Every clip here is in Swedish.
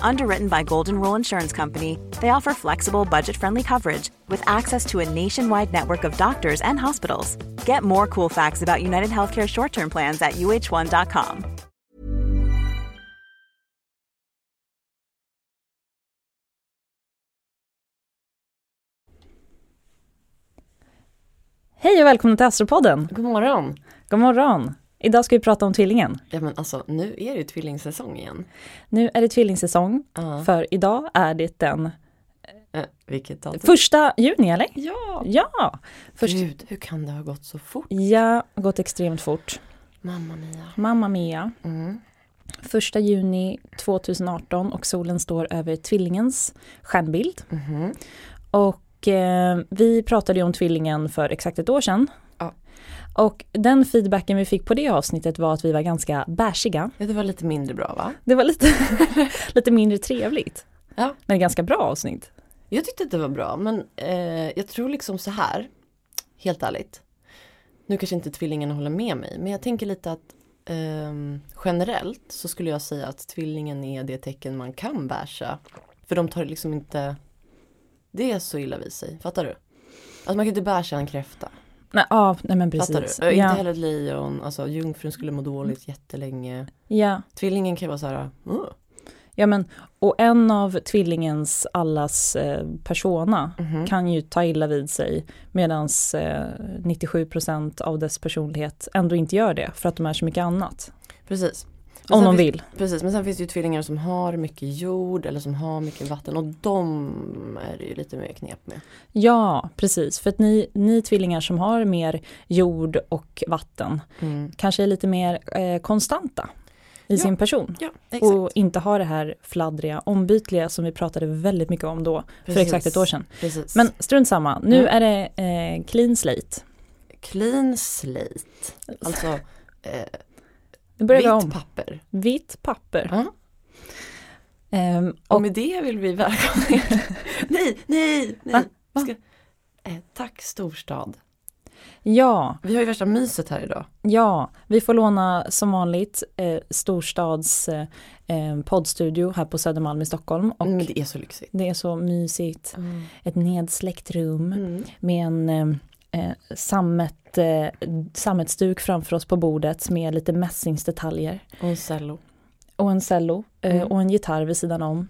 Underwritten by Golden Rule Insurance Company, they offer flexible, budget friendly coverage with access to a nationwide network of doctors and hospitals. Get more cool facts about United Healthcare short term plans at uh1.com. Hej och välkomna till Astropodden! God morgon! God morgon! Idag ska vi prata om tvillingen. Ja men alltså nu är det ju tvillingsäsong igen. Nu är det tvillingsäsong, Ja. för idag är det den Eh, vilket datum? första juni, eller? Ja! Ja! Först, Gud, hur kan det ha gått så fort? ja, gått extremt fort. Mamma mia. Mamma Mia. Mm. Första juni 2018 och solen står över tvillingens stjärnbild. Mhm. Och eh, vi pratade ju om tvillingen för exakt ett år sedan. Och den feedbacken vi fick på det avsnittet var att vi var ganska bärsiga. Ja, det var lite mindre bra va? Det var lite, lite mindre trevligt. Ja. Men ganska bra avsnitt. Jag tyckte att det var bra men eh, jag tror liksom så här, helt ärligt. Nu kanske inte tvillingen håller med mig men jag tänker lite att ehm, generellt så skulle jag säga att tvillingen är det tecken man kan bärsa. För de tar liksom inte det är så illa vid sig, fattar du? Alltså man kan inte bärsa en kräfta. Nej, ja, nej men Fattar precis. du? Och Inte Ja, heller ett lejon, alltså jungfrun skulle må dåligt jättelänge. ja, Tvillingen kan ju vara så här, uh, ja, men och en av tvillingens allas eh, persona mhm. kan ju ta illa vid sig medan eh, 97% av dess personlighet ändå inte gör det för att de är så mycket annat. Precis. Om de finns- vill. Precis, men sen finns det ju tvillingar som har mycket jord eller som har mycket vatten och de är det ju lite mer knep med. Ja, precis. För att ni, ni tvillingar som har mer jord och vatten Mm. kanske är lite mer eh, konstanta i Ja, sin person. Ja. Och inte har det här fladdriga, ombytliga som vi pratade väldigt mycket om då för Precis. exakt ett år sedan. Precis. Men strunt samma, nu Mm. är det eh, clean slate. clean slate, alltså eh, Nu börjar vi vitt om. papper. Vitt papper. Ja. Ehm, Och och med det vill vi välkomna er. nej, nej, nej. Va? Va? Ska, eh, tack storstad. ja, Vi har ju värsta myset här idag. ja, vi får låna som vanligt eh, storstads eh, eh, poddstudio här på Södermalm i Stockholm. Och Men det är så lyxigt. det är så mysigt. Ett nedsläckt rum Mm. med en eh, eh, sammet, eh, sammetsduk framför oss på bordet med lite mässingsdetaljer. Och en cello. Och en cello eh, Mm. och en gitarr vid sidan om.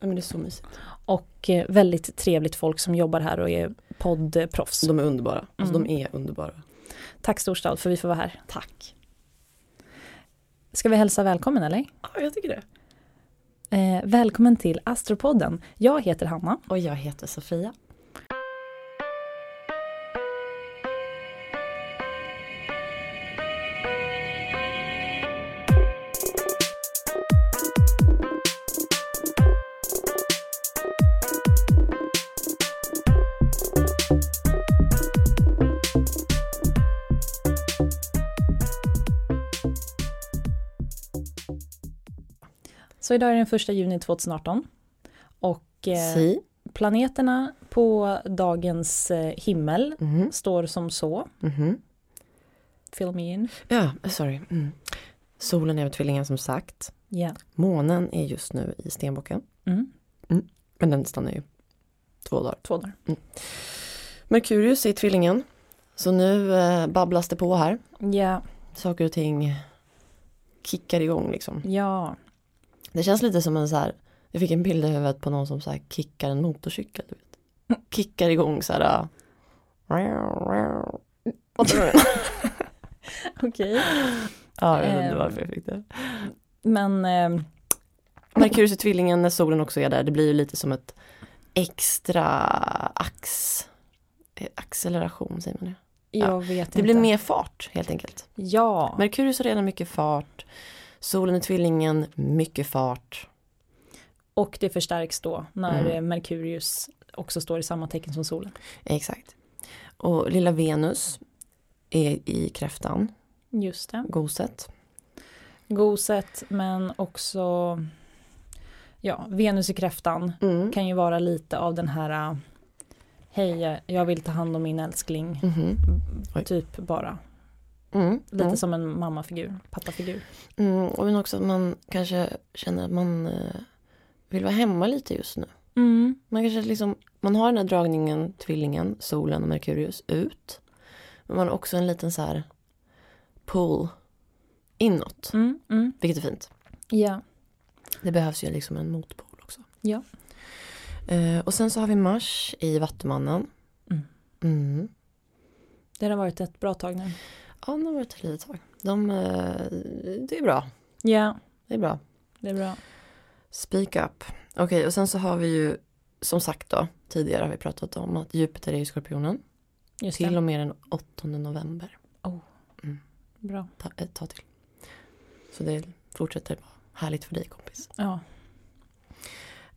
Ja, men det är så mysigt. Och eh, väldigt trevligt folk som jobbar här och är poddproffs. De är underbara. Alltså Mm. de är underbara. Tack Storstad för vi får vara här. Tack. Ska vi hälsa välkommen eller? Ja, jag tycker det. Eh, välkommen till Astropodden. Jag heter Hanna. Och jag heter Sofia. Så idag är den första juni 2018. Och eh, Si. planeterna på dagens eh, himmel Mhm. står som så. Mhm. Fill me in. Ja, sorry. Mm. Solen är över tvillingen som sagt. Ja. Månen är just nu i stenbocken. Mm. Men den stannar ju två dagar. Två dagar. Merkurius är i tvillingen. Så nu eh, babblas det på här. Ja, Saker och ting kickar igång liksom. ja, Det känns lite som en så här, jag fick en bild i huvudet på någon som så här kickar en motorcykel. Du vet. Kickar igång så här. äh. Okej. Ja, jag vet inte Ehm. varför jag fick det. Men eh, Merkurius i tvillingen när solen också är där, det blir ju lite som ett extra ax, eh, acceleration, säger man det? jag vet inte. Det blir mer fart helt enkelt. Ja, Merkurius har redan mycket fart, solen i tvillingen, mycket fart. och det förstärks då när Mm. Merkurius också står i samma tecken som solen. Exakt. Och lilla Venus är i kräftan, Just det. goset. Goset men också ja, Venus i kräftan Mm. kan ju vara lite av den här Hej, jag vill ta hand om min älskling. Mhm. Oj. Typ bara. Mm. Lite Mm. som en mammafigur, pappafigur. Mm. Och men också att man kanske känner att man eh, vill vara hemma lite just nu. Mm. Man kanske liksom, man har den här dragningen, tvillingen, solen och Merkurius ut. Men man har också en liten så här pull inåt, Mm. Mm. vilket är fint. Ja. Det behövs ju liksom en motpol också. Ja. Eh, och sen så har vi Mars i Vattumannen. Mm. Det har varit ett bra tag nu. Ja, de har varit ett litet tag. De, eh, det är bra. Ja, Det är bra. det är bra. Speak up. Okej, och sen så har vi ju som sagt då, tidigare har vi pratat om att Jupiter är i Skorpionen. Just Till det. och med den 8 november. Bra. Ta, ett tag till. Så det fortsätter vara härligt för dig kompis. Ja.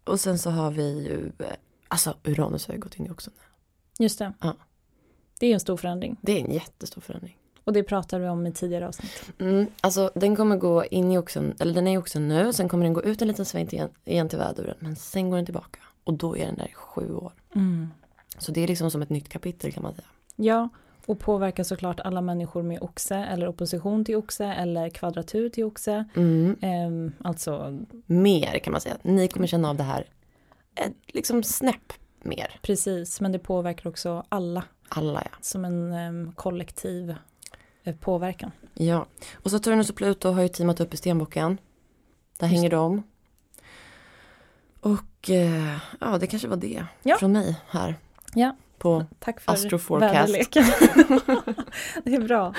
Och sen så har vi ju, eh, alltså Uranus har ju gått in i också. Just det. Ja. Det är en stor förändring. Det är en jättestor förändring. Och det pratade vi om i tidigare avsnitt. Mm, alltså den kommer gå in i oxen, eller den är i oxen nu, sen kommer den gå ut en liten sväng igen, igen till väduren, men sen går den tillbaka. Och då är den där i sju år. Så det är liksom som ett nytt kapitel kan man säga. Ja, och påverkar såklart alla människor med oxe eller opposition till oxe eller kvadratur till oxe. Mm. Ehm, alltså Mer kan man säga. Ni kommer känna av det här ett, liksom snäpp mer. precis, men det påverkar också alla Alla ja. som en em, kollektiv påverkan. Ja, och Saturnus och Pluto har ju teamat upp i stenbocken. Där Just hänger de. Och eh, ja, det kanske var det Ja. från mig här. Ja. På Tack för väderleken. det är bra.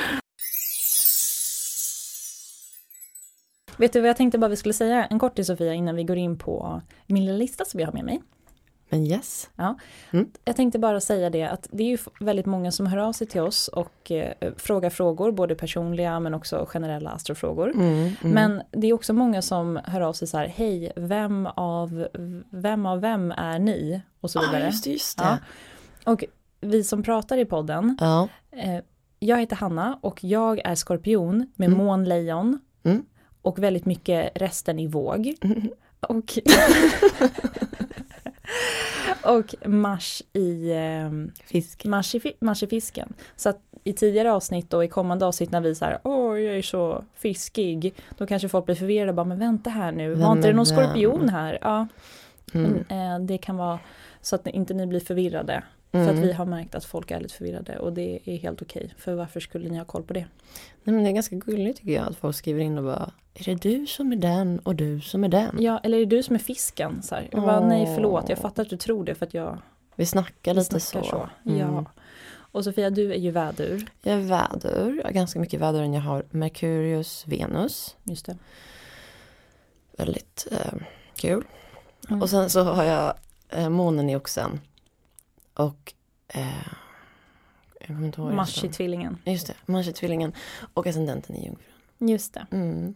Vet du vad jag tänkte bara vi skulle säga en kort till Sofia innan vi går in på min lilla lista som jag har med mig. Men yes. Jag tänkte bara säga det att det är ju väldigt många som hör av sig till oss och eh, frågar frågor, både personliga men också generella astrofrågor. Mm, mm. Men det är också många som hör av sig så här, hej, vem av vem, av vem är ni? Och så ah, vidare. just det, just det. Ja. Och vi som pratar i podden, Ja. eh, jag heter Hanna och jag är skorpion med Mm. månlejon Mm. och väldigt mycket resten i våg. Och, och mars i, eh, Fisk. mars, i, mars i fisken. Så att i tidigare avsnitt och i kommande avsnitt när vi så här, åh jag är så fiskig, då kanske folk blir förvirrade och bara, men vänta här nu, var inte det någon skorpion här? Ja, Mm. men, eh, det kan vara så att inte ni blir förvirrade. För att Mm. vi har märkt att folk är lite förvirrade och det är helt okej. För varför skulle ni ha koll på det? Nej, men det är ganska gulligt tycker jag att folk skriver in och bara Är det du som är den och du som är den? Ja, eller är det du som är fisken? Så här. Jag bara, nej förlåt, jag fattar att du tror det för att jag Vi snackar lite snackar så. så. Mm. Ja. Och Sofia, du är ju vädur. Jag är vädur, jag har ganska mycket väder än jag har Merkurius, Venus. Just det. Väldigt eh, kul. Mm. Och sen så har jag eh, månen i oxen. Och eh, Mars i tvillingen. Just det, Mars i tvillingen. Och ascendenten i jungfrun. Just det. Mm.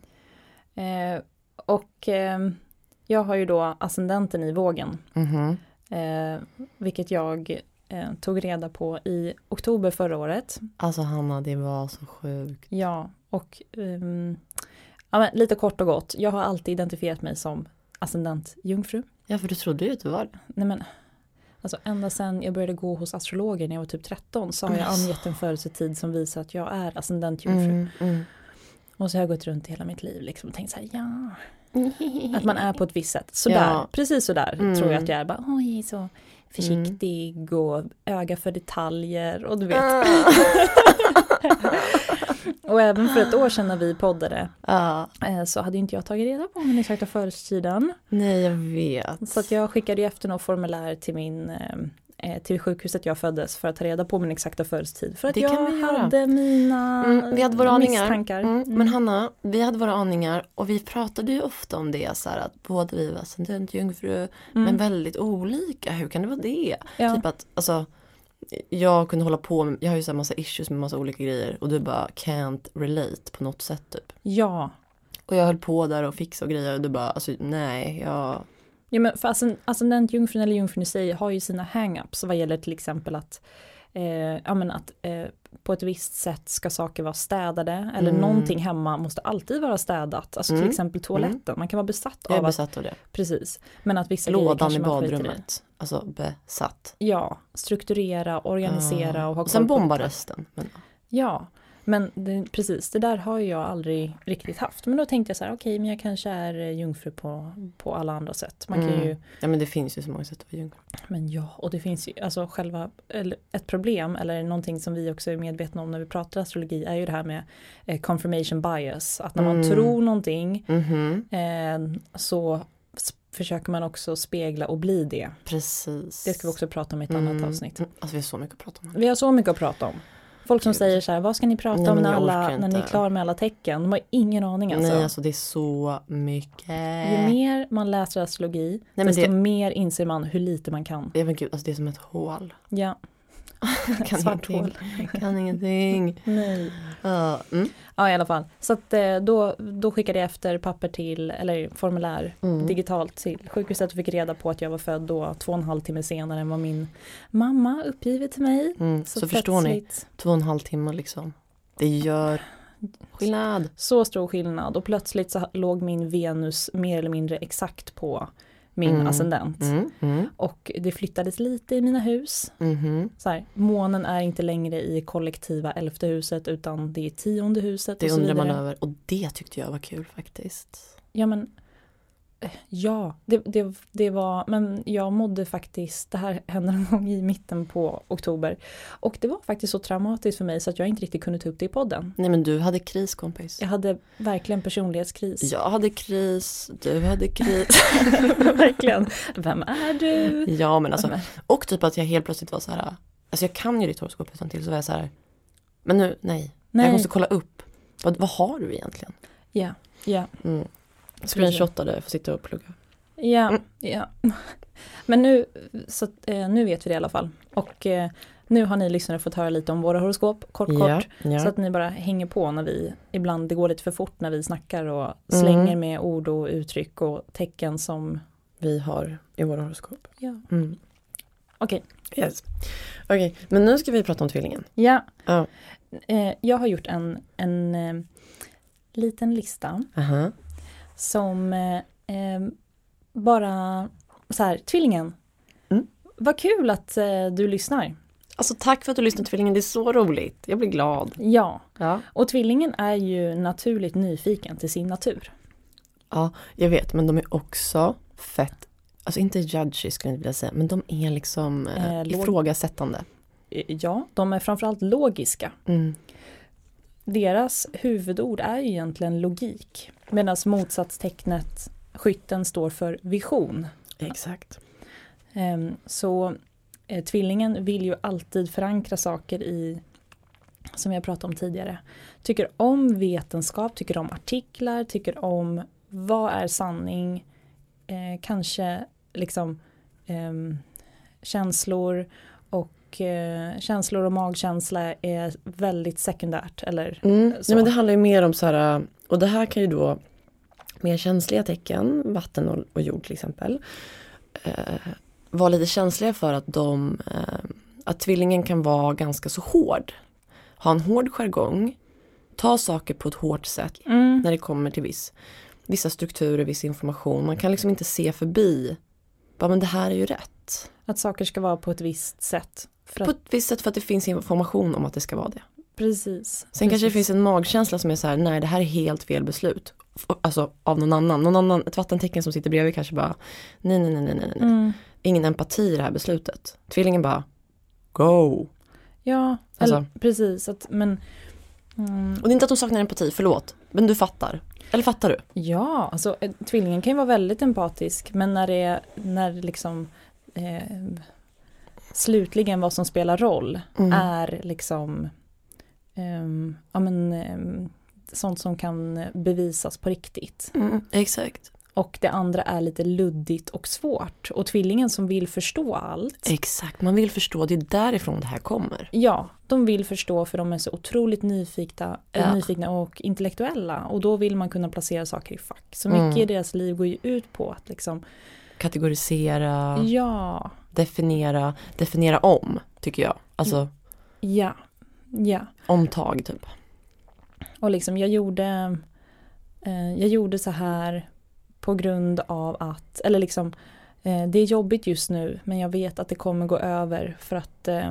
Eh, och eh, jag har ju då ascendenten i vågen. Mhm. Eh, vilket jag eh, tog reda på i oktober förra året. Alltså Hanna, det var så sjukt. Ja, och ehm, ja, men lite kort och gott. Jag har alltid identifierat mig som ascendent jungfru. Ja, för du trodde ju att det var det. Nej men, alltså ända sedan jag började gå hos astrologer när jag var typ 13 så har jag angett en födelsetid som visar att jag är ascendent jungfru. Mm, mm. Och så har jag gått runt hela mitt liv liksom och tänkt så här, ja. Att man är på ett visst sätt. Sådär, Ja. precis sådär Mm. tror jag att jag är. Bara, Oj, så försiktig och öga för detaljer och du vet. Ah. Och även för ett år sedan när vi poddade eh, så hade inte jag tagit reda på min exakta födelsetiden. nej jag vet. Så att jag skickade efter något formulär till min eh, till sjukhuset jag föddes för att ta reda på min exakta födelsetid. För att Det jag kan vi göra. hade mina Mm, vi hade våra aningar. misstankar. Mm, Mm. Men Hanna, vi hade våra aningar och vi pratade ju ofta om det så här att båda vi var ascendent jungfru men väldigt olika. Hur kan det vara det? Ja. Typ att alltså jag kunde hålla på med, jag har ju så här massa issues med massa olika grejer och du bara can't relate på något sätt typ. Ja. Och jag höll på där och fixade och grejer och du bara alltså nej, jag Ja men för ascend- ascendent jungfrun eller jungfrun i sig har ju sina hang-ups vad gäller till exempel att eh, ja men att eh, på ett visst sätt ska saker vara städade eller Mm. någonting hemma måste alltid vara städat. Alltså till Mm. exempel toaletten, man kan vara besatt av att, besatt av det. precis. Men att vissa Lådan i badrummet. Alltså besatt. Ja, strukturera, organisera Ja. och ha och sen bomba resten. Men, Ja, men det, precis, det där har jag aldrig riktigt haft. Men då tänkte jag så här, okej, men jag kanske är eh, jungfru på, på alla andra sätt. Man kan Mm. ju, ja men det finns ju så många sätt att vara jungfru. men ja, och det finns ju, alltså själva, ett problem eller någonting som vi också är medvetna om när vi pratar astrologi är ju det här med eh, confirmation bias. Att när man Mm. tror någonting Mhm. eh, så försöker man också spegla och bli det. Precis. Det ska vi också prata om i ett Mm. annat avsnitt. Mm. Alltså vi har så mycket att prata om. Vi har så mycket att prata om. Folk som säger så här, vad ska ni prata Nej, om när, alla, när ni är klara med alla tecken? De har ingen aning alltså. Nej alltså det är så mycket. Ju mer man läser astrologi, men desto det- mer inser man hur lite man kan. Ja men gud, alltså det är som ett hål. Ja, Kan svart ingenting. hål. Kan ingenting. Nej. Ja, mm. Ja, i alla fall. Så att eh, då, då skickade jag efter papper till, eller formulär Mm. digitalt till sjukhuset och fick reda på att jag var född då två och en halv timme senare än vad min mamma uppgivit till mig. Mm. Så, förstår ni, två och en halv timme liksom. Det gör skillnad. Så stor skillnad och plötsligt så låg min Venus mer eller mindre exakt på min Mm. ascendent. Mm. Mm. Och det flyttades lite i mina hus. Mhm. Så här, månen är inte längre i kollektiva elfte huset utan det är tionde huset. Det och så undrar man över och det tyckte jag var kul faktiskt. Ja men Ja, det, det, det var, men jag mådde faktiskt, det här hände någon gång i mitten på oktober. Och det var faktiskt så traumatiskt för mig så att jag inte riktigt kunde ta upp det i podden. Nej men du hade kris kompis. Jag hade verkligen personlighetskris. Jag hade kris, du hade kris. verkligen. Vem är du? ja men alltså, och typ att jag helt plötsligt var så här. Alltså jag kan ju ditt horoskop utan till så var jag så här. Men nu, nej. Nej. Jag måste kolla upp. Vad, vad har du egentligen? Ja, ja. Mm. Screenshotade för att sitta och plugga. Ja, Mm. ja. Men nu, så, eh, nu vet vi det i alla fall. Och eh, nu har ni lyssnare fått höra lite om våra horoskop, kort kort. ja. Så att ni bara hänger på när vi, ibland det går lite för fort när vi snackar och slänger Mm. med ord och uttryck och tecken som, vi har i våra horoskop. ja. Mm. Okej. Yes. Okej, men nu ska vi prata om tvillingen. Ja, Ja. eh, jag har gjort en, en eh, liten lista Aha. Som eh, eh, bara så här, tvillingen. Mm. Vad kul att eh, du lyssnar. Alltså tack för att du lyssnade tvillingen, det är så roligt. Jag blir glad. Ja, Ja. och tvillingen är ju naturligt nyfiken till sin natur. ja, jag vet, men de är också fett, alltså inte judgy skulle jag inte vilja säga, men de är liksom eh, Eh, ifrågasättande. Eh, Ja, de är framförallt logiska. Mm. Deras huvudord är ju egentligen logik. Medan motsatstecknet skytten står för vision. Exakt. Ehm, Så eh, tvillingen vill ju alltid förankra saker i, som jag pratade om tidigare, tycker om vetenskap, tycker om artiklar, tycker om vad är sanning, eh, kanske liksom ehm, känslor och eh, känslor och magkänsla är väldigt sekundärt. Eller Mm. Nej, men det handlar ju mer om så här, och det här kan ju då mer känsliga tecken, vatten och, och jord till exempel, eh, vara lite känsliga för att de, eh, att tvillingen kan vara ganska så hård. Ha en hård jargong, ta saker på ett hårt sätt mm. när det kommer till viss, vissa strukturer, viss information. Man kan liksom inte se förbi, bara men det här är ju rätt. att saker ska vara på ett visst sätt. För På ett visst sätt för att det finns information om att det ska vara det. precis. Sen kanske det precis. finns en magkänsla som är så här, nej det här är helt fel beslut. Alltså av någon annan, någon annan, ett vattentecken som sitter bredvid kanske bara, nej nej nej nej nej. Mm. ingen empati i det här beslutet. Tvillingen bara, go. Ja, Alltså- eller, precis. Att, men, mm, Och det är inte att hon saknar empati, förlåt, men du fattar. Eller fattar du? ja, alltså eh, tvillingen kan ju vara väldigt empatisk men när det är, när liksom eh, slutligen vad som spelar roll Mm. är liksom ehm, ja, men, ehm, sånt som kan bevisas på riktigt. Mm, exakt. Och det andra är lite luddigt och svårt. Och tvillingen som vill förstå allt, Exakt, man vill förstå, det är därifrån det här kommer. ja, de vill förstå för de är så otroligt nyfikna, eh, Ja. nyfikna och intellektuella. Och då vill man kunna placera saker i fack. Så Mm. mycket i deras liv går ju ut på att liksom, Kategorisera, ja, definiera, definiera om, tycker jag. Alltså ja, ja. omtag typ. Och liksom jag gjorde, eh, jag gjorde så här på grund av att, eller liksom eh, det är jobbigt just nu men jag vet att det kommer gå över för att eh,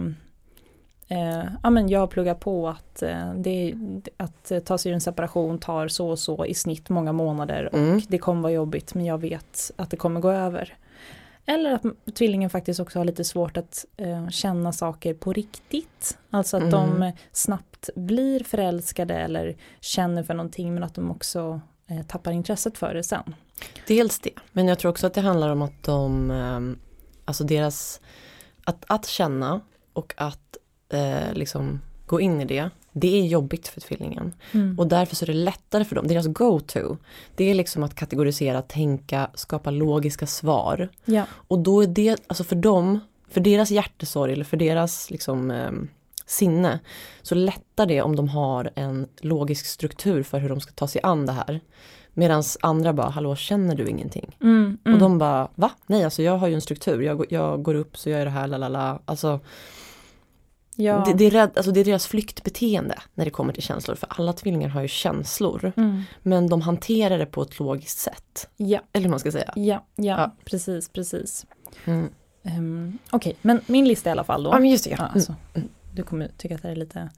eh, ja, men jag pluggar på att, eh, det, att eh, ta sig ur en separation tar så och så i snitt många månader och Mm. det kommer vara jobbigt men jag vet att det kommer gå över. Eller att tvillingen faktiskt också har lite svårt att eh, känna saker på riktigt. Alltså att Mm. de snabbt blir förälskade eller känner för någonting men att de också eh, tappar intresset för det sen. Dels det, men jag tror också att det handlar om att de, ehm, alltså deras, att, att känna och att eh, liksom gå in i det, det är jobbigt för tvillingen. Och därför så är det lättare för dem, deras go-to, det är liksom att kategorisera, tänka, skapa logiska svar. Ja, Och då är det, alltså för dem, för deras hjärtesorg eller för deras liksom ehm, sinne, så lättar det om de har en logisk struktur för hur de ska ta sig an det här. Medan andra bara, hallå känner du ingenting? mm, Och de bara, va? Nej alltså jag har ju en struktur, jag, går- jag går upp så gör jag det här, lalala. Alltså, ja. det, det, är rädd, alltså det är deras flyktbeteende när det kommer till känslor. För alla tvillingar har ju känslor. Mm. Men de hanterar det på ett logiskt sätt. ja, Eller hur man ska säga. ja, ja, Ja. precis, precis. Mm. Um, Okej, men min lista i alla fall då. Ja men just det, Ja, ja. alltså, du kommer tycka att det är lite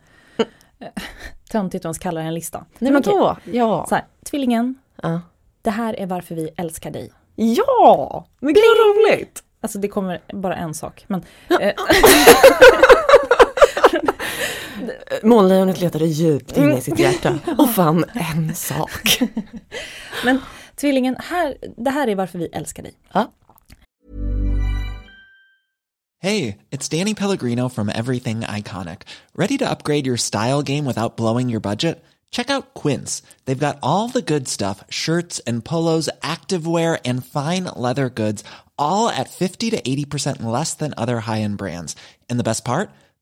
eh, töntigt att ens kalla det en lista. Nej men okej, då, ja. Så här, tvillingen, ja. det här är varför vi älskar dig. Ja! Men gud vad roligt! Alltså det kommer bara en sak. Men, eh, Månlejonet letade djupt in i sitt hjärta och fann en sak. men tvillingen, här, det här är varför vi älskar dig. Ja. Hey, it's Danny Pellegrino from Everything Iconic. Ready to upgrade your style game without blowing your budget? Check out Quince. They've got all the good stuff shirts and polos, activewear, and fine leather goods, all at 50 to 80% less than other high end brands. And the best part?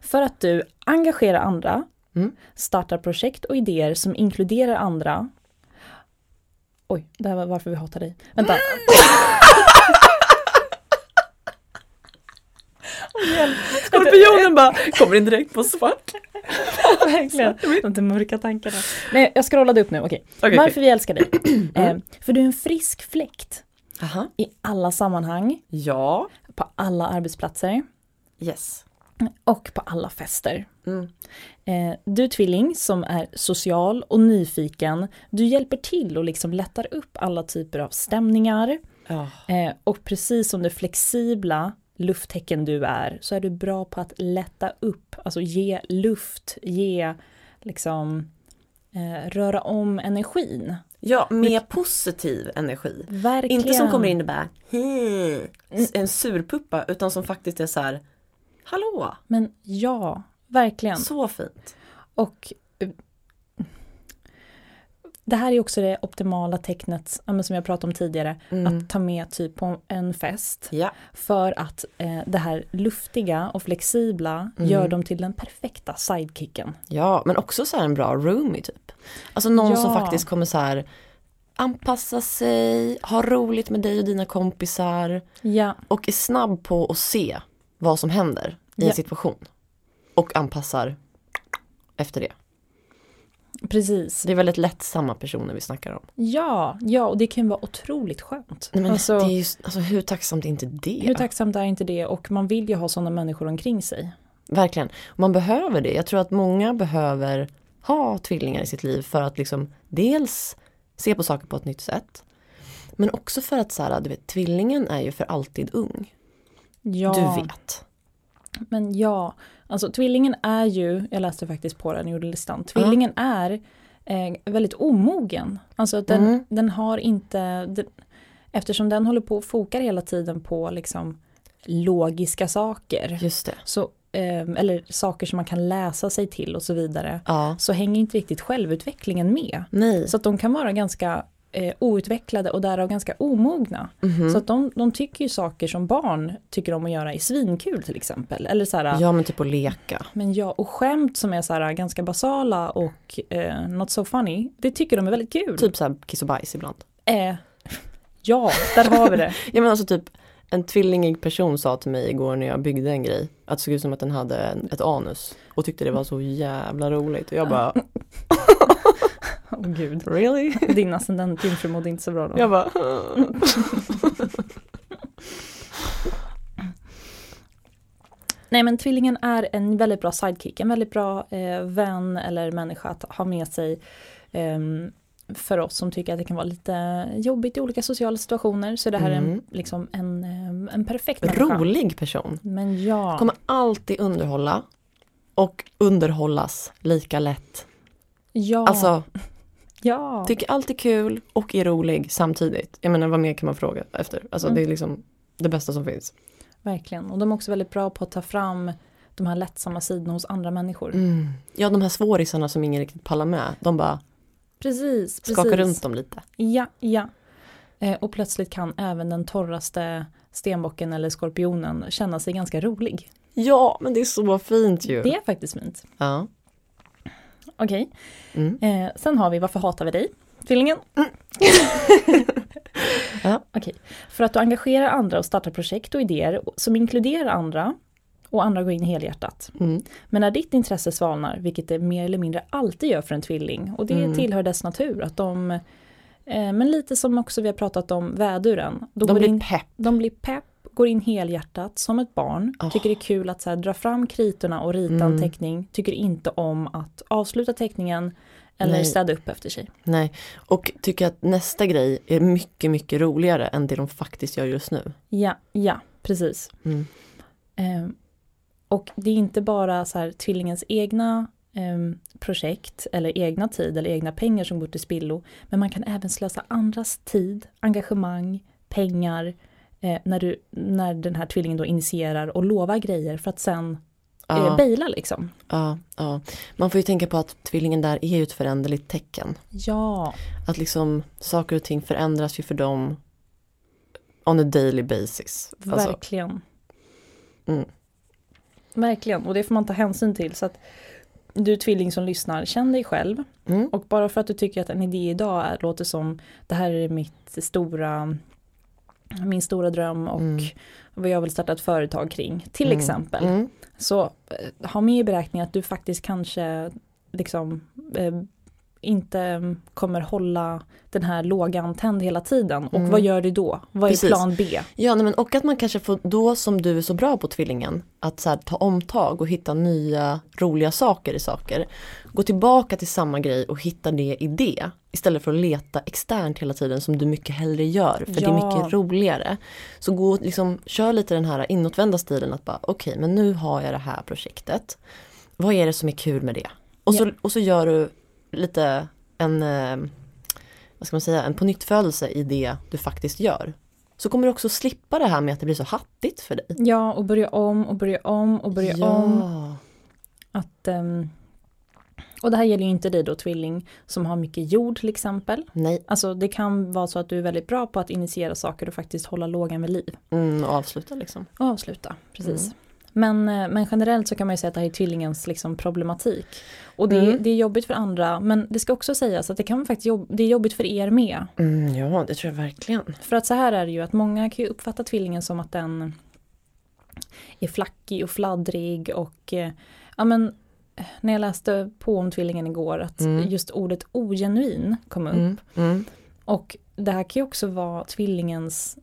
För att du engagerar andra, Mm. startar projekt och idéer som inkluderar andra. Oj, det här var varför vi hatar dig. Vänta. Skorpionen bara kommer in direkt på svart. Verkligen. De mörka tankarna. Nej, jag scrollade upp nu. Okej. Okej, Varför okej. vi älskar dig? eh, för du är en frisk fläkt Aha. i alla sammanhang, Ja. på alla arbetsplatser Yes. Och på alla fester. Mm. Eh, du tvilling som är social och nyfiken. Du hjälper till och liksom lättar upp alla typer av stämningar. Eh, och precis som det flexibla lufttecken du är så är du bra på att lätta upp, alltså ge luft, ge liksom eh, röra om energin. ja, med positiv energi. Verkligen. Inte som kommer in och bara "Hmm", en surpuppa utan som faktiskt är så här Hallå, Men ja, verkligen. så fint. Och eh, det här är också det optimala tecknet, som jag pratade om tidigare, att ta med typ på en fest. Ja. För att eh, det här luftiga och flexibla gör dem till den perfekta sidekicken. ja, men också så här en bra roomie typ. Alltså någon som Ja. faktiskt kommer så här anpassa sig, ha roligt med dig och dina kompisar Ja, och är snabb på att se vad som händer i Ja. en situation. Och anpassar efter det. precis. Det är väldigt lättsamma personer vi snackar om. Ja, ja, och det kan vara otroligt skönt. Nej, men alltså, det är just, alltså hur tacksamt är inte det? hur tacksamt är inte det? Och man vill ju ha sådana människor omkring sig. Verkligen. Man behöver det. Jag tror att många behöver ha tvillingar i sitt liv för att liksom dels se på saker på ett nytt sätt. Men också för att så här, du vet, tvillingen är ju för alltid ung. Ja, Du vet. men ja. Alltså tvillingen är ju, jag läste faktiskt på den, gjorde listan. Tvillingen är eh, väldigt omogen. Alltså den, Mm. den har inte, den, eftersom den håller på och fokar hela tiden på liksom logiska saker. Just det. Så, eh, eller saker som man kan läsa sig till och så vidare. Ja. Så hänger inte riktigt självutvecklingen med. Nej. Så att de kan vara ganska eh, outvecklade och därav ganska omogna. Mhm. Så att de, de tycker ju saker som barn tycker om att göra är svinkul till exempel. Eller så här, Ja men typ att leka. men ja, och skämt som är så här ganska basala och eh, not so funny, det tycker de är väldigt kul. Typ så här kiss och bajs ibland. Eh, ja, där har vi det. Ja men alltså typ en tvillingig person sa till mig igår när jag byggde en grej att det såg ut som att den hade en, ett anus och tyckte det var så jävla roligt och jag bara Åh gud. really? Din ascendent jungfru mådde inte så bra då. Jag bara Nej men tvillingen är en väldigt bra sidekick, en väldigt bra eh, vän eller människa att ha med sig ehm, för oss som tycker att det kan vara lite jobbigt i olika sociala situationer så är det här en, Mm. liksom en, eh, en perfekt människa. rolig person. Men ja, Kommer alltid underhålla och underhållas lika lätt. ja, Alltså ja. tycker allt är kul och är rolig samtidigt. Jag menar vad mer kan man fråga efter? Alltså Mm. det är liksom det bästa som finns. verkligen. Och de är också väldigt bra på att ta fram de här lättsamma sidorna hos andra människor. Mm. Ja de här svårisarna som ingen riktigt pallar med. De bara Precis, precis. skakar runt dem lite. Ja, ja. Eh, och plötsligt kan även den torraste stenbocken eller skorpionen känna sig ganska rolig. Ja men det är så fint ju. Det är faktiskt fint. Ja. Okej. Mm. Eh, sen har vi Varför hatar vi dig? Tvillingen. Ja. Okej. För att du engagerar andra och startar projekt och idéer som inkluderar andra och andra går in helhjärtat. Mm. Men när ditt intresse svalnar, vilket det mer eller mindre alltid gör för en tvilling, och det Mm. tillhör dess natur, att de, eh, men lite som också vi har pratat om väduren, då De blir in, pepp. de blir pepp, går in helhjärtat som ett barn, Oh. tycker det är kul att så här, dra fram kritorna och rita en Mm. teckning, tycker inte om att avsluta teckningen eller Nej. städa upp efter sig. Nej. Och tycker att nästa grej är mycket mycket roligare än det de faktiskt gör just nu. Ja, ja, precis. Mm. Ehm, och det är inte bara så här tvillingens egna ehm, projekt eller egna tid eller egna pengar som går till spillo. Men man kan även slösa andras tid, engagemang, pengar eh, när, du, när den här tvillingen då initierar och lovar grejer för att sen eh, Ja, baila liksom. ja, ja. Man får ju tänka på att tvillingen där är ju ett föränderligt tecken. Ja, Att liksom saker och ting förändras ju för dem on a daily basis. Alltså, verkligen. Mm. Verkligen, och det får man ta hänsyn till. Så att du tvilling som lyssnar, känn dig själv. mm, Och bara för att du tycker att en idé idag är, låter som det här är mitt stora min stora dröm och Mm. vad jag vill starta ett företag kring, till Mm. exempel. Mm. Så eh, ha med i beräkningen att du faktiskt kanske liksom eh, inte kommer hålla den här lågan tänd hela tiden. Och Mm. vad gör du då? Vad är Precis. plan B? Ja nej, men och att man kanske får då som du är så bra på tvillingen att så här, ta omtag och hitta nya roliga saker i saker. Gå tillbaka till samma grej och hitta det i det istället för att leta externt hela tiden som du mycket hellre gör för det är Ja. mycket roligare. Så gå och liksom, kör lite den här inåtvända stilen att bara okej men nu har jag det här projektet. Vad är det som är kul med det? Och så, Ja. och så gör du lite en eh, vad ska man säga, en pånyttfödelse i det du faktiskt gör. Så kommer du också slippa det här med att det blir så hattigt för dig. Ja, och börja om och börja om och börja om. Att, ehm, och det här gäller ju inte dig då tvilling som har mycket jord till exempel. Nej, Alltså det kan vara så att du är väldigt bra på att initiera saker och faktiskt hålla lågan vid liv. mm, och avsluta liksom. Och avsluta, precis. Mm. Men, eh, men generellt så kan man ju säga att det här är tvillingens liksom problematik. Och det, Mm. det är jobbigt för andra men det ska också sägas att det kan faktiskt jobb, det är jobbigt för er med. Mm, ja, det tror jag verkligen. För att så här är det ju att många kan ju uppfatta tvillingen som att den är flackig och fladdrig och eh, ja men eh, när jag läste på om tvillingen igår att Mm. just ordet ogenuin kom upp. Mm, mm, Och det här kan ju också vara tvillingens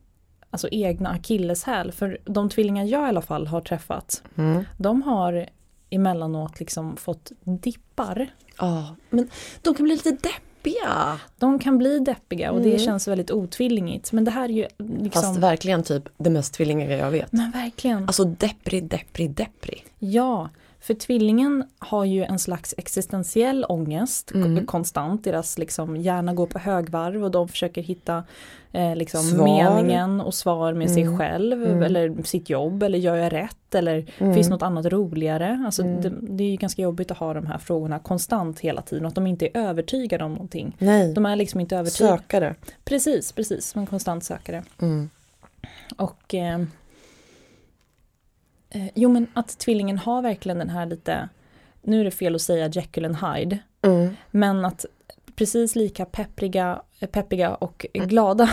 alltså egna akilleshäl. För de tvillingar jag i alla fall har träffat, mm. de har emellanåt liksom fått dippar. Ja, men de kan bli lite deppiga. De kan bli deppiga och det Mm. känns väldigt otvillingigt. Men det här är ju liksom... Fast verkligen typ det mest tvillingiga jag vet. men verkligen. Alltså depprig, depprig, depprig. Ja, för tvillingen har ju en slags existentiell ångest Mm. konstant. Deras liksom hjärna går på högvarv och de försöker hitta eh, liksom meningen och svar med sig Mm. själv Mm. eller sitt jobb eller gör jag rätt eller Mm. finns något annat roligare. Alltså Mm. det, det är ju ganska jobbigt att ha de här frågorna konstant hela tiden och att de inte är övertygade om någonting. Nej, De är liksom inte övertygade. sökare. Precis, precis, en konstant sökare. Mm. Och eh, jo men att tvillingen har verkligen den här lite, nu är det fel att säga Jekyll and Hyde, Mm. men att precis lika peppriga, eh, peppiga och glada,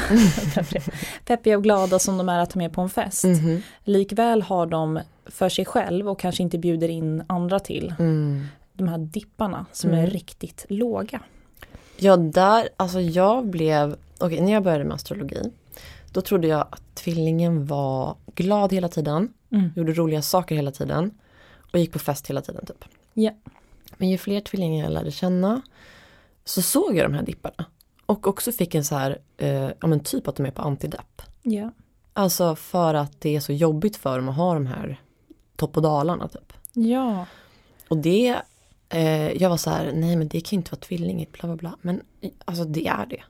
peppiga och glada som de är att ta med på en fest, Mhm. likväl har de för sig själv och kanske inte bjuder in andra till Mm. de här dipparna som Mm. är riktigt låga. Ja, där, alltså jag blev, okej när jag började med astrologi, då trodde jag att tvillingen var glad hela tiden, Mm. gjorde roliga saker hela tiden och gick på fest hela tiden typ. Ja. Men ju fler tvillingar jag lärde känna så såg jag de här dipparna. Och också fick en så här, eh, ja men typ att de är på antidepp. Ja. Alltså för att det är så jobbigt för dem att ha de här topp och dalarna typ. Ja. Och det, eh, jag var så här, nej men det kan ju inte vara tvillingigt, bla bla bla. Men alltså det är det.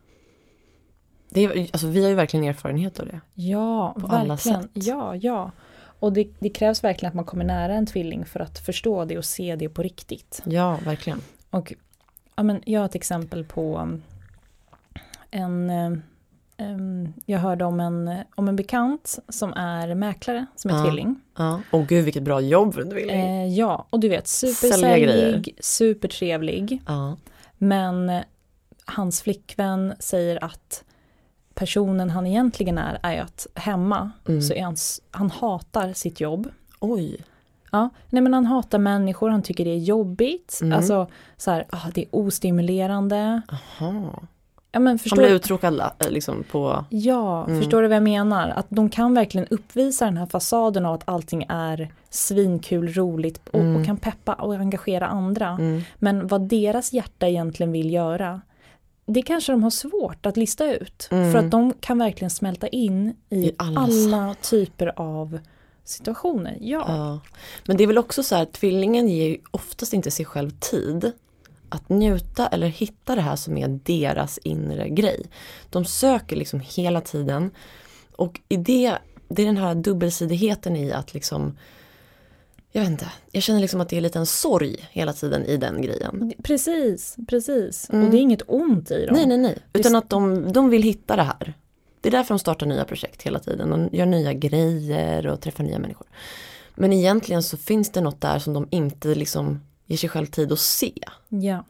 det är, alltså vi har ju verkligen erfarenhet av det. Ja, På verkligen. alla sätt. Ja, ja. Och det, det krävs verkligen att man kommer nära en tvilling för att förstå det och se det på riktigt. Ja, verkligen. Och ja, men jag har ett exempel på um, en eh, em, jag hörde om en, om en bekant som är mäklare, som är Ja. tvilling. Ja. Och gud vilket bra jobb för en tvilling. Eh, ja, och du vet supersäljig, supertrevlig. Ja. Men hans flickvän säger att personen han egentligen är, är att hemma Mm. så är han, han hatar sitt jobb. Oj. Ja, nej men han hatar människor, han tycker det är jobbigt. Mm. Alltså så här, ah, det är ostimulerande. Aha. Ja, men Han förstår, blev uttråkad la- eh, liksom på, ja, Mm. förstår du vad jag menar? Att de kan verkligen uppvisa den här fasaden av att allting är svinkul, roligt och, Mm. och kan peppa och engagera andra. mm. Men vad deras hjärta egentligen vill göra, det kanske de har svårt att lista ut. Mm. För att de kan verkligen smälta in i, I alla alla, typer av situationer. Ja, Ja. Men det är väl också så här, tvillingen ger ju oftast inte sig själv tid att njuta eller hitta det här som är deras inre grej. De söker liksom hela tiden och i det, det är den här dubbelsidigheten i att liksom jag vet inte, jag känner liksom att det är lite en sorg hela tiden i den grejen. precis, precis. Mm. Och det är inget ont i dem. Nej, nej, nej. Utan att de, de vill hitta det här. Det är därför de startar nya projekt hela tiden. De gör nya grejer och träffar nya människor. Men egentligen så finns det något där som de inte liksom ger sig själv tid att se. Ja.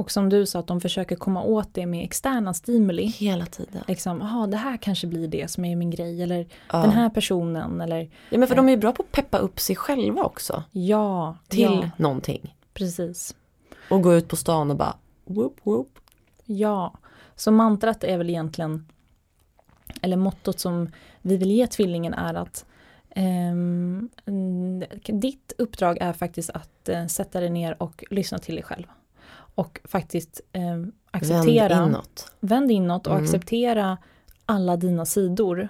Och som du sa att de försöker komma åt det med externa stimuli. Hela tiden. Liksom, jaha det här kanske blir det som är min grej eller Ja. den här personen eller ja men för de är ju bra på att peppa upp sig själva också. ja, Till ja, någonting. precis. Och gå ut på stan och bara whoop whoop. Ja, så mantrat är väl egentligen, eller mottot som vi vill ge tvillingen är att mm, ditt uppdrag är faktiskt att eh, sätta dig ner och lyssna till dig själv. Och faktiskt eh, acceptera, Vänd inåt. vänd inåt och Mm. acceptera alla dina sidor.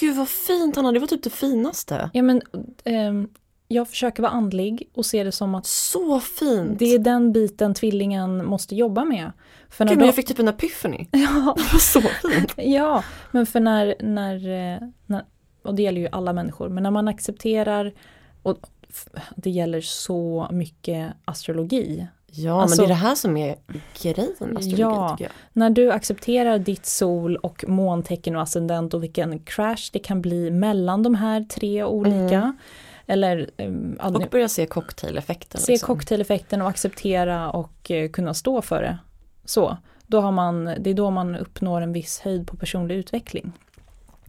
Gud vad fint Hanna, det var typ det finaste. Ja men ehm, jag försöker vara andlig och se det som att Så fint. det är den biten tvillingen måste jobba med. För Gud men jag fick typ en epiphany. ja, Det var så fint. Ja, men för när, när, eh, när, och det gäller ju alla människor, men när man accepterar, och det gäller så mycket astrologi. Ja Alltså- men det är det här som är grejen med astrologi Ja. tycker jag. När du accepterar ditt sol och måntecken och ascendent och vilken crash det kan bli mellan de här tre olika. Mm. Eller um, Och börja se cocktaileffekten. se liksom. cocktaileffekten och acceptera och eh, kunna stå för det. Så, då har man, det är då man uppnår en viss höjd på personlig utveckling.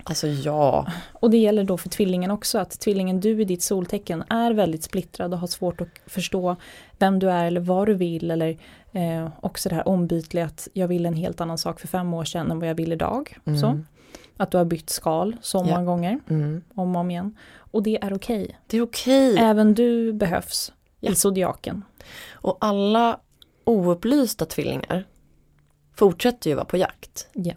Alltså ja. Och det gäller då för tvillingen också, att tvillingen du i ditt soltecken är väldigt splittrad och har svårt att förstå vem du är eller vad du vill eller eh, också det här ombytliga att jag vill en helt annan sak för fem år sedan än vad jag vill idag. Mm. Så. Att du har bytt skal så Ja. många gånger, Mm. om och om igen. Och det är okej. Det är okej. Även du behövs Ja. i zodiaken. Och alla oupplysta tvillingar fortsätter ju vara på jakt. Ja.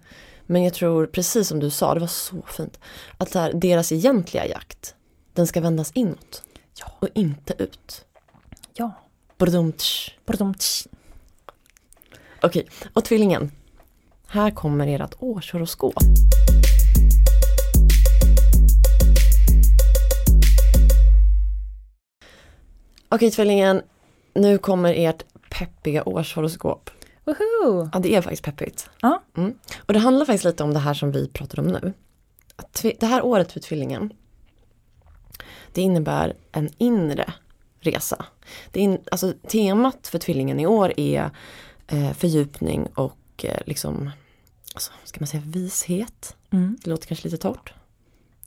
Men jag tror, precis som du sa, det var så fint, att här, deras egentliga jakt, den ska vändas inåt. Ja. Och inte ut. Ja. Brdumtsch. Pardon. Okej, och tvillingen. Här kommer ert årshoroskop. Okej tvillingen, nu kommer ert peppiga årshoroskop. Woho! Ja, det är faktiskt peppigt. Ja. Mm. Och det handlar faktiskt lite om det här som vi pratade om nu. Att Det här året för tvillingen, det innebär en inre resa. Det in, alltså, temat för tvillingen i år är eh, fördjupning och eh, liksom, alltså, ska man säga vishet? Mm. Det låter kanske lite torrt.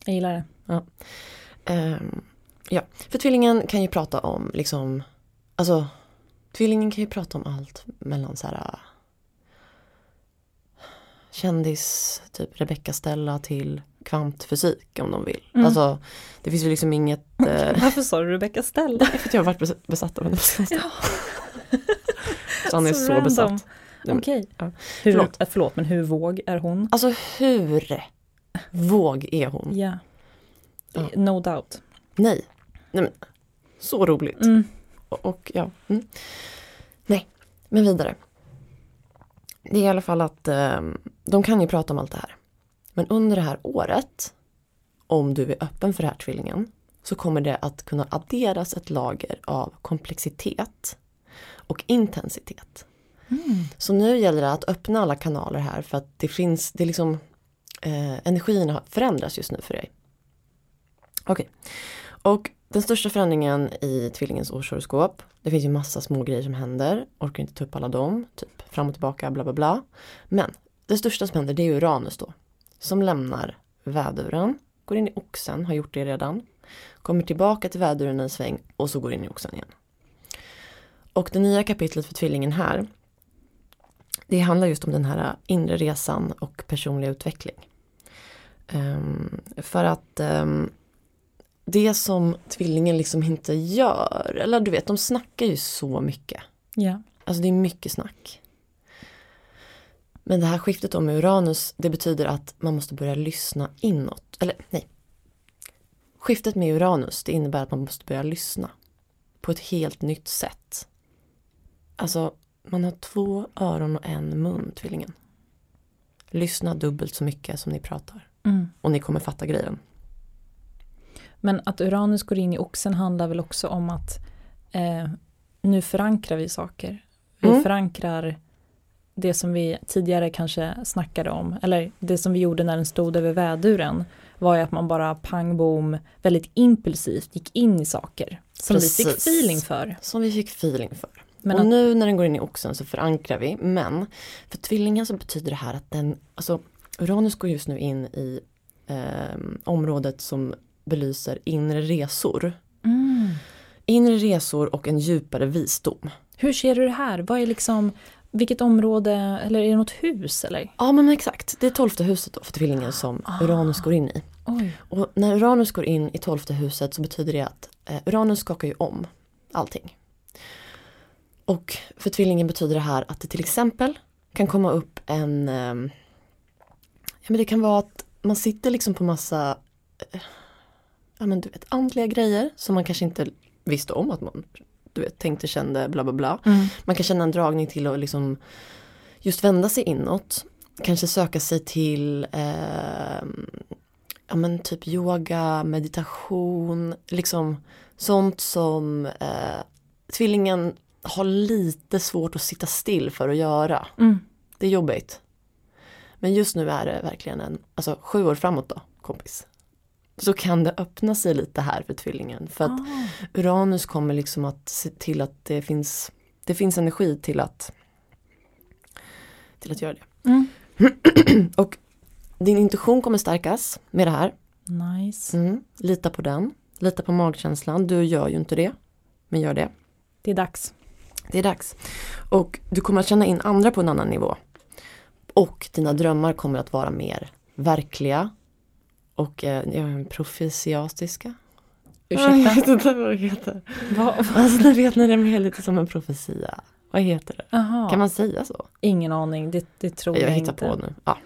Jag gillar det. Ehm, ja, för tvillingen kan ju prata om liksom, alltså tvillingen kan ju prata om allt mellan så här äh, kändis, typ Rebecca Stella till kvantfysik om de vill. Mm. Alltså det finns ju liksom inget, eh, Varför sa du Rebecca Stella? för att jag har varit bes- besatt av henne. Ja. Så han är så, random. besatt. Okej. ja. Hur, Förlåt. förlåt. förlåt, men hur våg är hon? Alltså hur våg är hon? Ja. Ja. No doubt. Nej. Nej men, så roligt. Mm. Och, och ja. Mm. Nej, men vidare. Det är i alla fall att eh, de kan ju prata om allt det här. Men under det här året, om du är öppen för det här tvillingen, så kommer det att kunna adderas ett lager av komplexitet och intensitet. Så nu gäller det att öppna alla kanaler här för att det finns, det är liksom eh, energierna förändras just nu för dig. Okej, och den största förändringen i tvillingens årshoroskop, det finns ju massa små grejer som händer, orkar inte ta upp alla dem, typ fram och tillbaka, bla bla bla. Men det största som händer det är Uranus då, som lämnar väduren, går in i oxen, har gjort det redan, kommer tillbaka till väduren en sväng och så går in i oxen igen. Och det nya kapitlet för tvillingen här, det handlar just om den här inre resan och personlig utveckling. Ehm, för att ehm, det som tvillingen liksom inte gör, eller du vet de snackar ju så mycket. Ja. Alltså det är mycket snack. Men det här skiftet om Uranus, det betyder att man måste börja lyssna inåt. Eller nej. Skiftet med Uranus, det innebär att man måste börja lyssna. På ett helt nytt sätt. Alltså, man har två öron och en mun, tvillingen. Lyssna dubbelt så mycket som ni pratar. Mm. Och ni kommer fatta grejen. Men att Uranus går in i oxen handlar väl också om att eh, nu förankrar vi saker. Vi Mm. förankrar det som vi tidigare kanske snackade om, eller det som vi gjorde när den stod över väduren, var ju att man bara pang bom, väldigt impulsivt gick in i saker. Som vi fick Precis. feeling för. Som vi fick feeling för. Men och att, nu när den går in i oxen så förankrar vi. Men för tvillingen så betyder det här att den, alltså Uranus går just nu in i eh, området som belyser inre resor. mm. Inre resor och en djupare visdom. Hur ser du det här? Vad är liksom, vilket område, eller är det något hus eller? Ja men exakt, det är tolfte huset då för tvillingen som Uranus går in i. Oj. Och när Uranus går in i tolfte huset så betyder det att eh, Uranus skakar ju om allting. Och för tvillingen betyder det här att det till exempel kan komma upp en ehm, Ja men det kan vara att man sitter liksom på massa eh, Ja men du vet andliga grejer som man kanske inte visste om att man du vet, tänkte, kände, bla bla bla. Mm. Man kan känna en dragning till att liksom just vända sig inåt. Kanske söka sig till eh, ja men typ yoga, meditation, liksom sånt som eh, tvillingen har lite svårt att sitta still för att göra. Mm. Det är jobbigt. Men just nu är det verkligen en, alltså sju år framåt då, kompis. Så kan det öppna sig lite här för tvillingen. För att Ah. Uranus kommer liksom att se till att det finns, det finns energi till att, till att göra det. Mm. Och din intuition kommer stärkas med det här. Nice. Mm. Lita på den. Lita på magkänslan. Du gör ju inte det. Men gör det. Det är dags. Det är dags. Och du kommer att känna in andra på en annan nivå. Och dina drömmar kommer att vara mer verkliga. Och eh, ja, profetiatiska. Jag Ursäkta? vet inte vad det heter. Vad? Alltså ni vet när det är lite som en profetia. Vad heter det? Aha. Kan man säga så? Ingen aning, det, det tror jag, Jag hittar inte. på nu. Ja.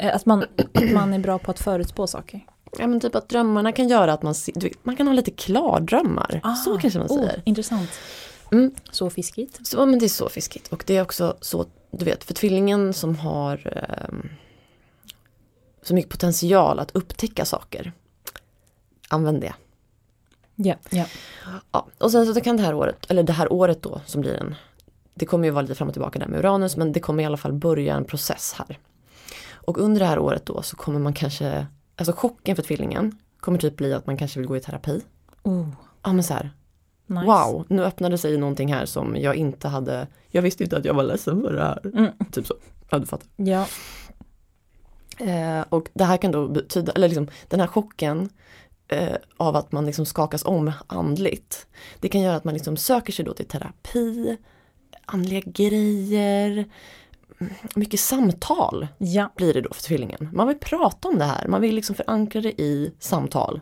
Eh, Att man, att man är bra på att förutspå saker. ja men typ att drömmarna kan göra att man, se- du vet, man kan ha lite klardrömmar. så kanske man oh, säger. intressant. Mm. Så fiskigt. Så, men det är så fiskigt och det är också så, du vet, för tvillingen som har ehm, så mycket potential att upptäcka saker. Använd det. Ja, ja. Ja, och sen så kan det här året, eller det här året då som blir en, det kommer ju vara lite fram och tillbaka där med Uranus men det kommer i alla fall börja en process här. Och under det här året då så kommer man kanske, alltså chocken för tvillingen kommer typ bli att man kanske vill gå i terapi. Oh, Ja men så här, nice. wow, nu öppnade sig någonting här som jag inte hade, jag visste inte att jag var ledsen för det här. Mm. Typ så, ja du fattar. Ja, Eh, och det här kan då betyda, eller liksom den här chocken eh, av att man liksom skakas om andligt. Det kan göra att man liksom söker sig då till terapi, andliga grejer, mm, mycket samtal ja. blir det då för tvillingen. Man vill prata om det här, man vill liksom förankra det i samtal.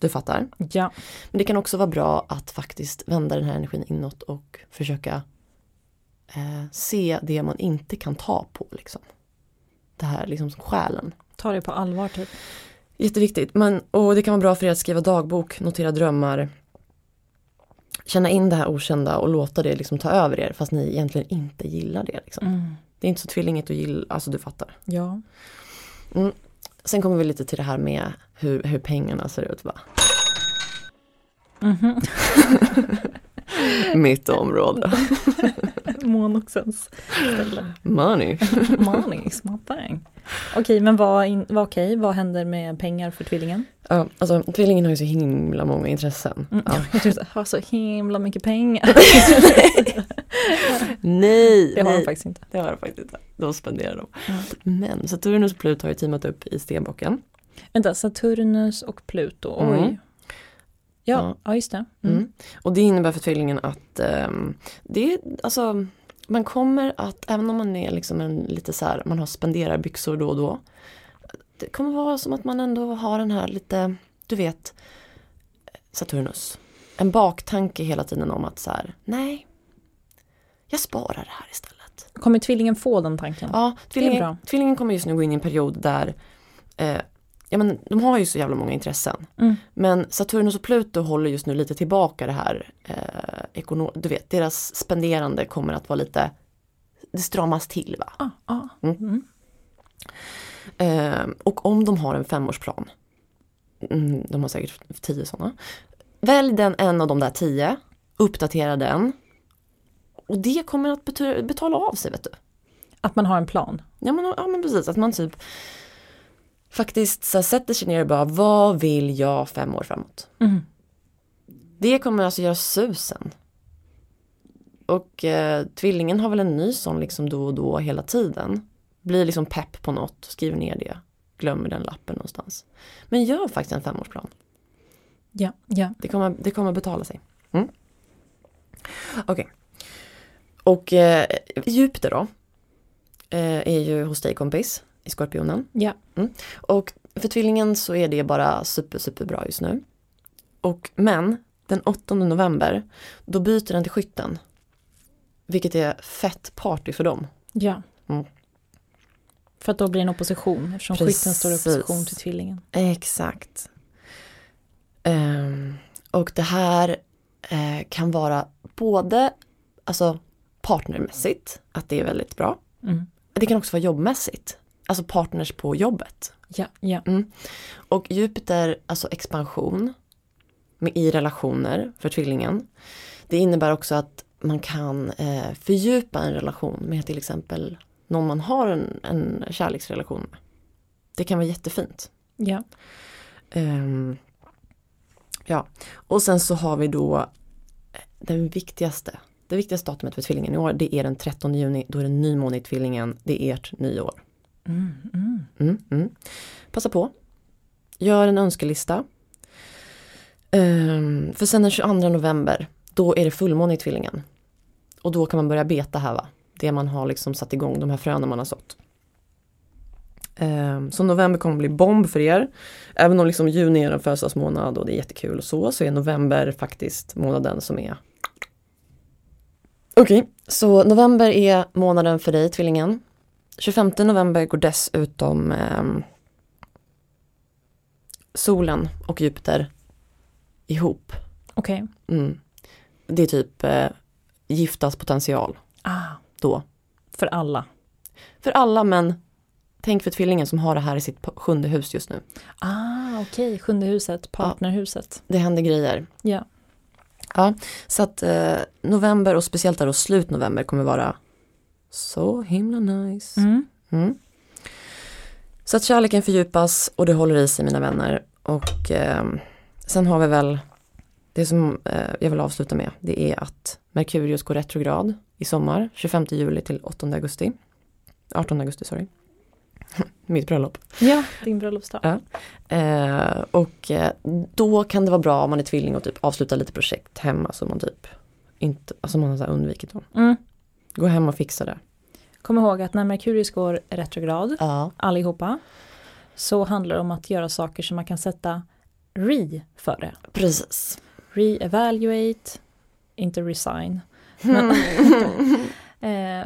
Du fattar? ja. Men det kan också vara bra att faktiskt vända den här energin inåt och försöka eh, se det man inte kan ta på. Liksom. Det här liksom som själen. Ta det på allvar typ. Jätteviktigt. Men, och det kan vara bra för er att skriva dagbok, notera drömmar. Känna in det här okända och låta det liksom ta över er fast ni egentligen inte gillar det. Liksom. Mm. Det är inte så tvillinget att gilla, alltså du fattar. Ja. Sen kommer vi lite till det här med hur, hur pengarna ser ut. Va? Mhm. Mitt område. Månoxens ställe. Money. Money my thing. Okej, men vad, in, vad, okej, vad händer med pengar för tvillingen? Ja, alltså tvillingen har ju så himla många intressen. Mm. Ja. Jag tror har så himla mycket pengar. Nej, Det har de nej. faktiskt inte. Det har de faktiskt inte. De spenderar dem. Mm. Men Saturnus och Pluto har ju teamat upp i stenbocken. Vänta, Saturnus och Pluto, oj. Mm. Ja, Ja. ja, just det. Mm. Mm. Och det innebär för tvillingen att ehm, det är, alltså man kommer att, även om man är liksom en lite så här, man har spenderarbyxor då och då. Det kommer vara som att man ändå har den här lite, du vet, Saturnus. En baktanke hela tiden om att så här, nej, jag sparar det här istället. Kommer tvillingen få den tanken? Ja, tvillingen, tvillingen kommer just nu gå in i en period där eh, Ja men de har ju så jävla många intressen. Mm. Men Saturnus och Pluto håller just nu lite tillbaka det här. Eh, du vet, deras spenderande kommer att vara lite, det stramas till va. Ah, ah. Mm. Eh, och om de har en femårsplan, mm, de har säkert tio sådana. Välj den en av de där tio, uppdatera den. Och det kommer att betala av sig vet du. Att man har en plan. Ja men, ja men precis, att man typ faktiskt så här, sätter sig ner och bara, vad vill jag fem år framåt? Mm. Det kommer alltså göra susen. och eh, tvillingen har väl en ny sån liksom då och då hela tiden. Blir liksom pepp på något, skriver ner det. Glömmer den lappen någonstans. Men gör faktiskt en femårsplan. Ja, ja. Det kommer, det kommer betala sig. Mm. Okej. Och eh, Jupiter då. Eh, är ju hos dig kompis i Skorpionen. Ja. Och för tvillingen så är det bara super, super bra just nu. Och men den 8 november då byter den till skytten. Vilket är fett party för dem. ja. Mm. För att då blir det en opposition eftersom Precis. skytten står i opposition till tvillingen. Exakt. Ehm, och det här eh, kan vara både alltså partnermässigt, att det är väldigt bra. Mm. Det kan också vara jobbmässigt. Alltså partners på jobbet. Ja, ja. Och Jupiter, alltså expansion med, i relationer för tvillingen. Det innebär också att man kan eh, fördjupa en relation med till exempel någon man har en, en kärleksrelation med. Det kan vara jättefint. ja. Ehm, ja, och sen så har vi då eh, den viktigaste. Det viktigaste datumet för tvillingen i år det är den 13 juni. Då är det nymåne i tvillingen. Det är ert nyår. Mm, mm. Mm, mm. Passa på. Gör en önskelista. Um, för sen den 22 november, då är det fullmåne i tvillingen. Och då kan man börja beta här va. Det man har liksom satt igång, de här fröna man har sått. Um, så november kommer bli bomb för er. Även om liksom juni är en födelsedagsmånad och det är jättekul och så, så är november faktiskt månaden som är Okej, så november är månaden för dig, tvillingen. 25 november går dessutom ehm, solen och Jupiter ihop. Okej. Mm. Det är typ eh, giftas potential Ah, då. för alla. För alla men tänk för tvillingen som har det här i sitt sjunde hus just nu. Ah, okej. Sjunde huset, partnerhuset. Det händer grejer. Ja. Ja, så att eh, november och speciellt där då slut november kommer vara så himla nice. Mm. Mm. Så att kärleken fördjupas och det håller i sig mina vänner. Och eh, sen har vi väl det som eh, jag vill avsluta med. Det är att Merkurius går retrograd i sommar. 25 juli till 8 augusti. 18 augusti, sorry. Mitt bröllop. Ja, din bröllopsdag. Ja. Eh, och eh, då kan det vara bra om man är tvilling och typ avsluta lite projekt hemma som man typ inte, alltså man har så undvikit dem. Mm. Gå hem och fixa det. Kom ihåg att när Merkurius går retrograd, Ja. allihopa, så handlar det om att göra saker som man kan sätta re före. Precis. Re-evaluate, inte resign. Men, eh,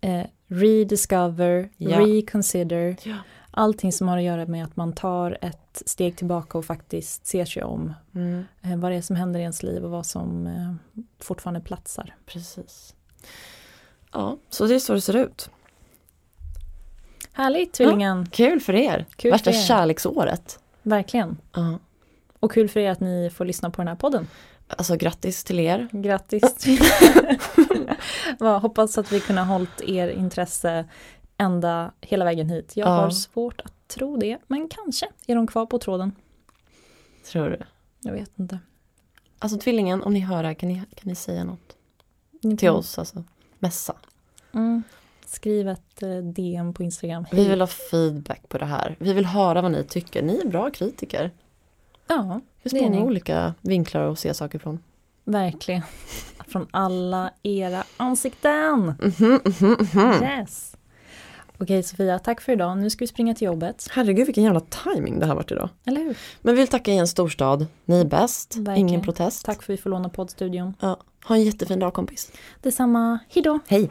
eh, rediscover, Ja. reconsider. Ja. Allting som har att göra med att man tar ett steg tillbaka och faktiskt ser sig om. Mm. Eh, vad det är som händer i ens liv och vad som eh, fortfarande platsar. Precis. Ja, så det är så det ser ut. Härligt tvillingen, Kul för er. Kul Värsta för er. kärleksåret. verkligen. Ja. Och kul för er att ni får lyssna på den här podden. Alltså grattis till er. Grattis! Hoppas att vi kunde ha hållit er intresse ända hela vägen hit. Jag Ja. har svårt att tro det, men kanske är de kvar på tråden. Tror du? Jag vet inte. Alltså tvillingen, om ni hör det här, kan ni, kan ni säga något till oss? Alltså, mässa. Mm. Skriv ett eh, DM på Instagram. Vi vill ha feedback på det här. Vi vill höra vad ni tycker. Ni är bra kritiker. Ja, Det Det är många ni. olika vinklar att se saker från. verkligen. Från alla era ansikten. Mhm, mhm, mhm. Yes! Okej Sofia, tack för idag. Nu ska vi springa till jobbet. Herregud vilken jävla timing det här varit idag. Eller hur? Men vi vill tacka igen Storstad. Ni är bäst. Verkligen. Ingen protest. Tack för att vi får låna poddstudion. Ja. Ha en jättefin dag kompis. Detsamma. Hejdå! Hej!